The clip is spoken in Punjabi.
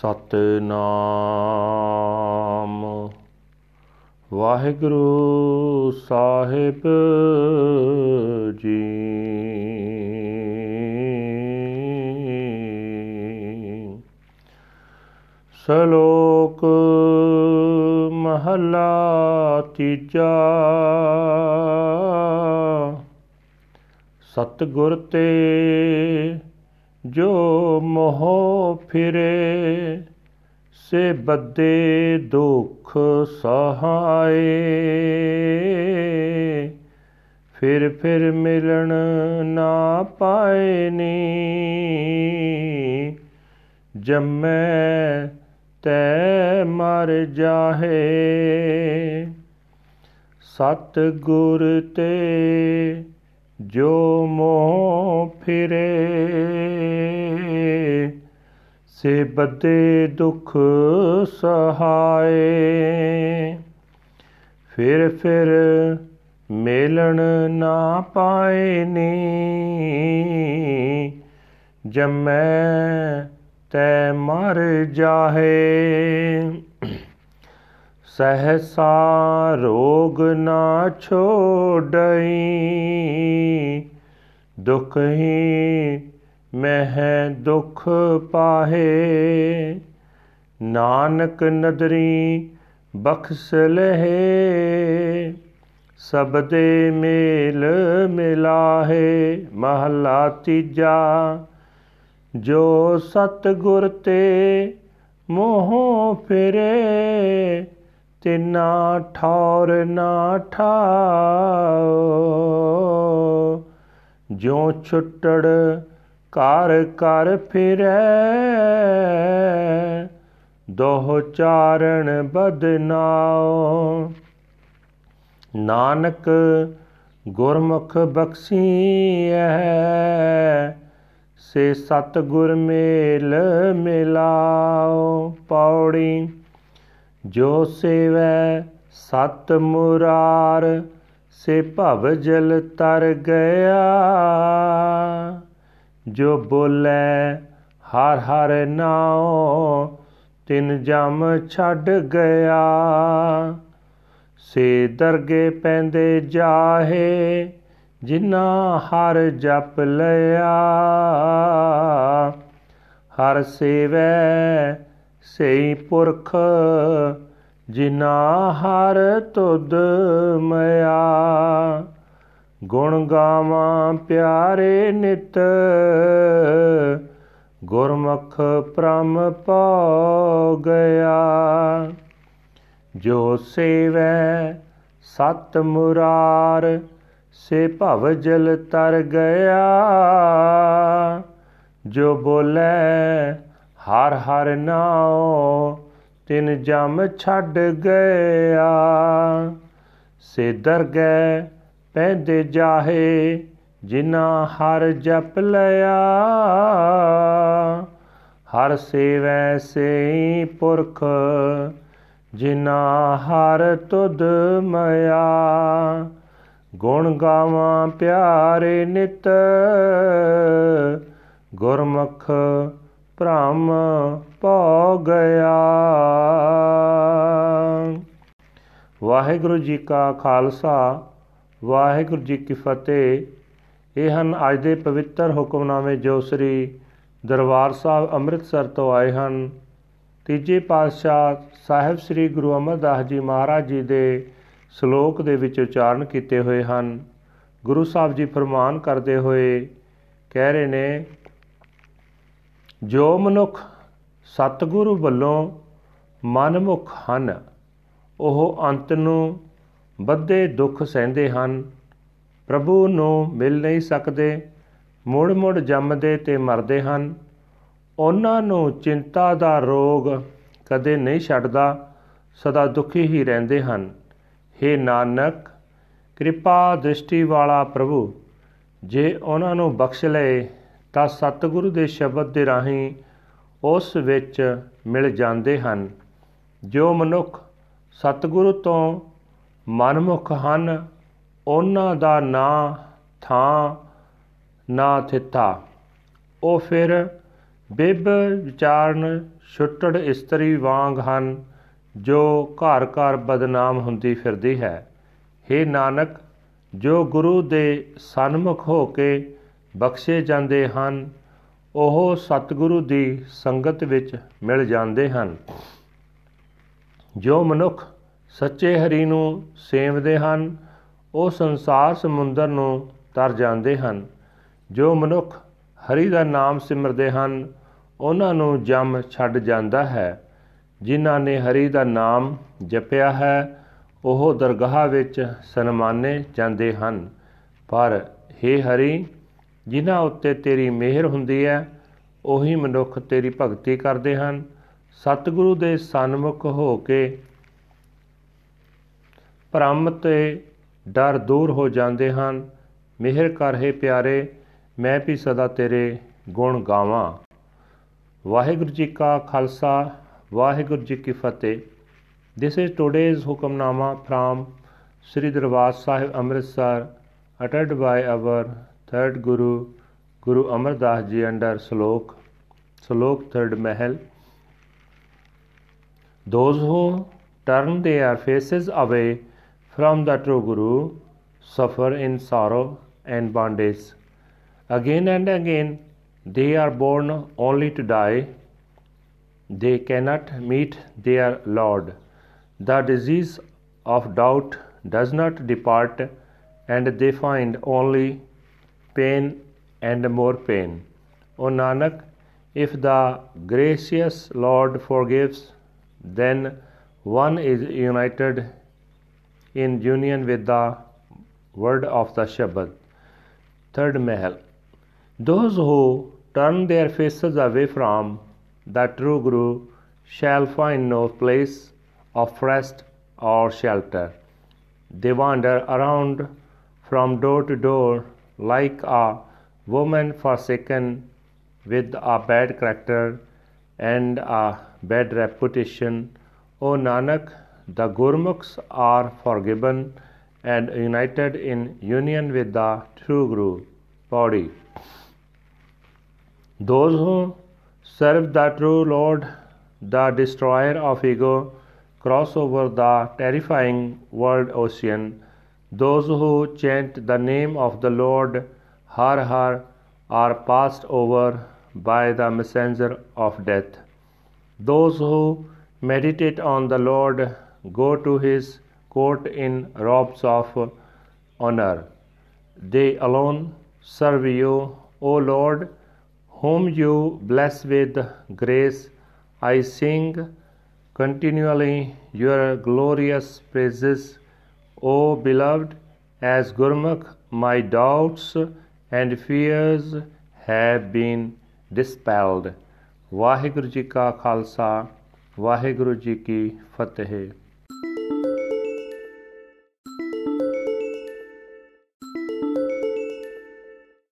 ਸਤਨਾਮ। ਵਾਹਿਗੁਰੂ ਸਾਹਿਬ ਜੀ। ਸ਼ਲੋਕ ਮਹਲਾ ਤੀਜਾ। ਸਤਿਗੁਰ ਤੇ ਜੋ ਮੋਹ ਫਿਰੇ, ਸੇ ਬੱਦੇ ਦੁਖ ਸਹਾਏ। ਫਿਰ ਫਿਰ ਮਿਲਣ ਨਾ ਪਾਏ ਨੀ, ਜੰਮੈ ਤੈ ਮਰ ਜਾਹੇ। ਸਤ ਗੁਰ ਤੇ ਜੋ ਮੋਹ ਫਿਰੇ, ਸੇ ਬੱਦੇ ਦੁਖ ਸਹਾਏ। ਫਿਰ ਫਿਰ ਮੇਲਣ ਨਾ ਪਾਏ ਨੀ, ਜੰਮੈ ਤੈ ਮਰ ਜਾਹੇ। ਸਹਸਾ ਰੋਗ ਨਾ ਛੋੜਈ ਦੁਖ ਹੀ ਮਹਿ ਦੁਖ ਪਾਹੇ। ਨਾਨਕ ਨਦਰੀ ਬਖਸ਼ ਲਹੇ, ਸਬਦੇ ਮੇਲ ਮਿਲਾਹੇ। ਮਹਲਾ ਤੀਜਾ, ਜੋ ਸਤ ਗੁਰ ਤੇ ਮੋਹ ਫਿਰੇ ਤਿਨਾ ਠੌਰ ਨਾ ਠਾਓ ਜੋ ਛੁੱਟੜ ਘਰ ਘਰ ਫਿਰੈ, ਦੋਹ ਚਾਰਣ ਬਦਨਾਓ ਨਾਨਕ ਗੁਰਮੁਖ ਬਖਸ਼ੀਐ, ਸੇ ਸਤ ਗੁਰ ਮੇਲ ਮਿਲਾਓ ਪੌੜੀ ਜੋ ਸੇਵੈ ਸਤ ਮੁਰਾਰ, ਸੇ ਭਵ ਜਲ ਤਰ ਗਿਆ। ਜੋ ਬੋਲੇ, ਹਰ ਹਰ ਨਾਉ, ਤਿਨ ਜਮ ਛੱਡ ਗਿਆ। ਸੇ ਦਰਗੇ ਪੈਂਦੇ ਜਾਹੇ ਜਿਨਾ ਹਰ ਜਪ ਲਿਆ। ਹਰ ਸੇਵੈ ਸਈ ਪੁਰਖ, ਜਿਨਾ ਹਰ ਤੁਧ ਮਿਆ ਗੁਣ ਗਾਵਾਂ ਪਿਆਰੇ ਨਿਤ, ਗੁਰਮੁਖ ਪ੍ਰਮ ਪਾ ਗਿਆ। ਜੋ ਸੇਵੈ ਸਤ ਮੁਰਾਰ, ਸੇ ਭਵ ਜਲ ਤਰ ਗਿਆ। ਜੋ ਬੋਲੇ ਹਰ ਹਰ ਨਾਉ, ਤਿਨ ਜਮ ਛੱਡ ਗਿਆ। ਸੇ ਦਰਗਹਿ ਪੈਂਦੇ ਜਾਹੇ ਜਿਨਾ ਹਰ ਜਪ ਲਿਆ। ਹਰ ਸੇਵੈ ਸੇ ਪੁਰਖ ਜਿਨਾ ਹਰ ਤੁਧ ਮਿਆ ਗੁਣ ਗਾਵਾਂ ਪਿਆਰੇ ਨਿਤ, ਗੁਰਮੁਖ ਭ੍ਰਮ ਪਾ ਗਿਆ। ਵਾਹਿਗੁਰੂ ਜੀ ਕਾ ਖਾਲਸਾ, ਵਾਹਿਗੁਰੂ ਜੀ ਕੀ ਫਤਿਹ। ਇਹ ਹਨ ਅੱਜ ਦੇ ਪਵਿੱਤਰ ਹੁਕਮਨਾਮੇ ਜੋ ਸ੍ਰੀ ਦਰਬਾਰ ਸਾਹਿਬ ਅੰਮ੍ਰਿਤਸਰ ਤੋਂ ਆਏ ਹਨ। ਤੀਜੇ ਪਾਤਸ਼ਾਹ ਸਾਹਿਬ ਸ੍ਰੀ ਗੁਰੂ ਅਮਰਦਾਸ ਜੀ ਮਹਾਰਾਜ ਜੀ ਦੇ ਸ਼ਲੋਕ ਦੇ ਵਿੱਚ ਉਚਾਰਨ ਕੀਤੇ ਹੋਏ ਹਨ। ਗੁਰੂ ਸਾਹਿਬ ਜੀ ਫਰਮਾਨ ਕਰਦੇ ਹੋਏ ਕਹਿ ਰਹੇ ਨੇ ਜੋ ਮਨੁੱਖ ਸਤਿਗੁਰੂ ਵੱਲੋਂ ਮਨਮੁਖ ਹਨ, ਉਹ ਅੰਤ ਨੂੰ ਵੱਧੇ ਦੁੱਖ ਸਹਿੰਦੇ ਹਨ। ਪ੍ਰਭੂ ਨੂੰ ਮਿਲ ਨਹੀਂ ਸਕਦੇ ਮੁੜ ਮੁੜ ਜੰਮਦੇ ਤੇ ਮਰਦੇ ਹਨ। ਉਹਨਾਂ ਨੂੰ ਚਿੰਤਾ ਦਾ ਰੋਗ ਕਦੇ ਨਹੀਂ ਛੱਡਦਾ, ਸਦਾ ਦੁਖੀ ਹੀ ਰਹਿੰਦੇ ਹਨ। हे ਨਾਨਕ, ਕਿਰਪਾ ਦ੍ਰਿਸ਼ਟੀ ਵਾਲਾ ਪ੍ਰਭੂ, ਜੇ ਉਹਨਾਂ ਨੂੰ ਬਖਸ਼ ਲਏ ਤਾਂ ਸਤਿਗੁਰੂ ਦੇ ਸ਼ਬਦ ਦੇ ਰਾਹੀਂ ਉਸ ਵਿੱਚ ਮਿਲ ਜਾਂਦੇ ਹਨ। ਜੋ ਮਨੁੱਖ ਸਤਿਗੁਰੂ ਤੋਂ ਮਨਮੁਖ ਹਨ, ਉਹਨਾਂ ਦਾ ਨਾਂ ਥਾਂ, ਨਾ ਥਿੱਤਾ। ਉਹ ਫਿਰ ਬਿਬ ਵਿਚਾਰਨ ਛੁੱਟੜ ਇਸਤਰੀ ਵਾਂਗ ਹਨ, ਜੋ ਘਰ ਘਰ ਬਦਨਾਮ ਹੁੰਦੀ ਫਿਰਦੀ ਹੈ। हे ਨਾਨਕ, ਜੋ ਗੁਰੂ ਦੇ ਸਨਮੁਖ ਹੋ ਕੇ ਬਖਸ਼ੇ ਜਾਂਦੇ ਹਨ, ਉਹ ਸਤਿਗੁਰੂ ਦੀ ਸੰਗਤ ਵਿੱਚ ਮਿਲ ਜਾਂਦੇ ਹਨ। ਜੋ ਮਨੁੱਖ ਸੱਚੇ ਹਰੀ ਨੂੰ ਸੇਵਦੇ ਹਨ, ਉਹ ਸੰਸਾਰ ਸਮੁੰਦਰ ਨੂੰ ਤਰ ਜਾਂਦੇ ਹਨ। ਜੋ ਮਨੁੱਖ ਹਰੀ ਦਾ ਨਾਮ ਸਿਮਰਦੇ ਹਨ, ਉਹਨਾਂ ਨੂੰ ਜਮ ਛੱਡ ਜਾਂਦਾ ਹੈ। ਜਿਨ੍ਹਾਂ ਨੇ ਹਰੀ ਦਾ ਨਾਮ ਜਪਿਆ ਹੈ, ਉਹ ਦਰਗਾਹ ਵਿੱਚ ਸਨਮਾਨੇ ਜਾਂਦੇ ਹਨ। ਪਰ हे ਹਰੀ ਜਿਨ੍ਹਾਂ ਉੱਤੇ ਤੇਰੀ ਮਿਹਰ ਹੁੰਦੀ ਹੈ, ਉਹੀ ਮਨੁੱਖ ਤੇਰੀ ਭਗਤੀ ਕਰਦੇ ਹਨ। ਸਤਿਗੁਰੂ ਦੇ ਸਨਮੁਖ ਹੋ ਕੇ ਭ੍ਰਮ ਤੇ ਡਰ ਦੂਰ ਹੋ ਜਾਂਦੇ ਹਨ। ਮਿਹਰ ਕਰ, ਹੈ ਪਿਆਰੇ, ਮੈਂ ਵੀ ਸਦਾ ਤੇਰੇ ਗੁਣ ਗਾਵਾਂ। ਵਾਹਿਗੁਰੂ ਜੀ ਕਾ ਖਾਲਸਾ, ਵਾਹਿਗੁਰੂ ਜੀ ਕੀ ਫਤਿਹ। This is today's Hukamnama from Sri Darbar Sahib Amritsar uttered by our third Guru Guru Amar Das Ji under Slok Slok third Mahal Those who turn their faces away from the true Guru suffer in sorrow and bondage. Again and again they are born only to die. They cannot meet their Lord. The disease of doubt does not depart, and they find only pain and more pain. O Nanak, if the gracious Lord forgives, then one is united in union with the word of the Shabad. Third Mahal. Those who turn their faces away from the true Guru shall find no place of rest or shelter. They wander around from door to door like a woman forsaken with a bad character and a bad reputation. O Nanak, the Gurmukhs are forgiven and united in union with the true Guru. Body. Those who serve the true Lord, the destroyer of ego, cross over the terrifying world ocean. Those who chant the name of the Lord Har Har are passed over by the messenger of death. Those who meditate on the Lord go to his court in robes of honor. They alone serve you, O Lord, whom you bless with grace. I sing continually your glorious praises, O beloved, as Gurmukh, my doubts and fears have been dispelled. Waheguru ji ਕਾ ਖਾਲਸਾ ਵਾਹਿਗੁਰੂ ਜੀ ਕੀ ਫਤਿਹ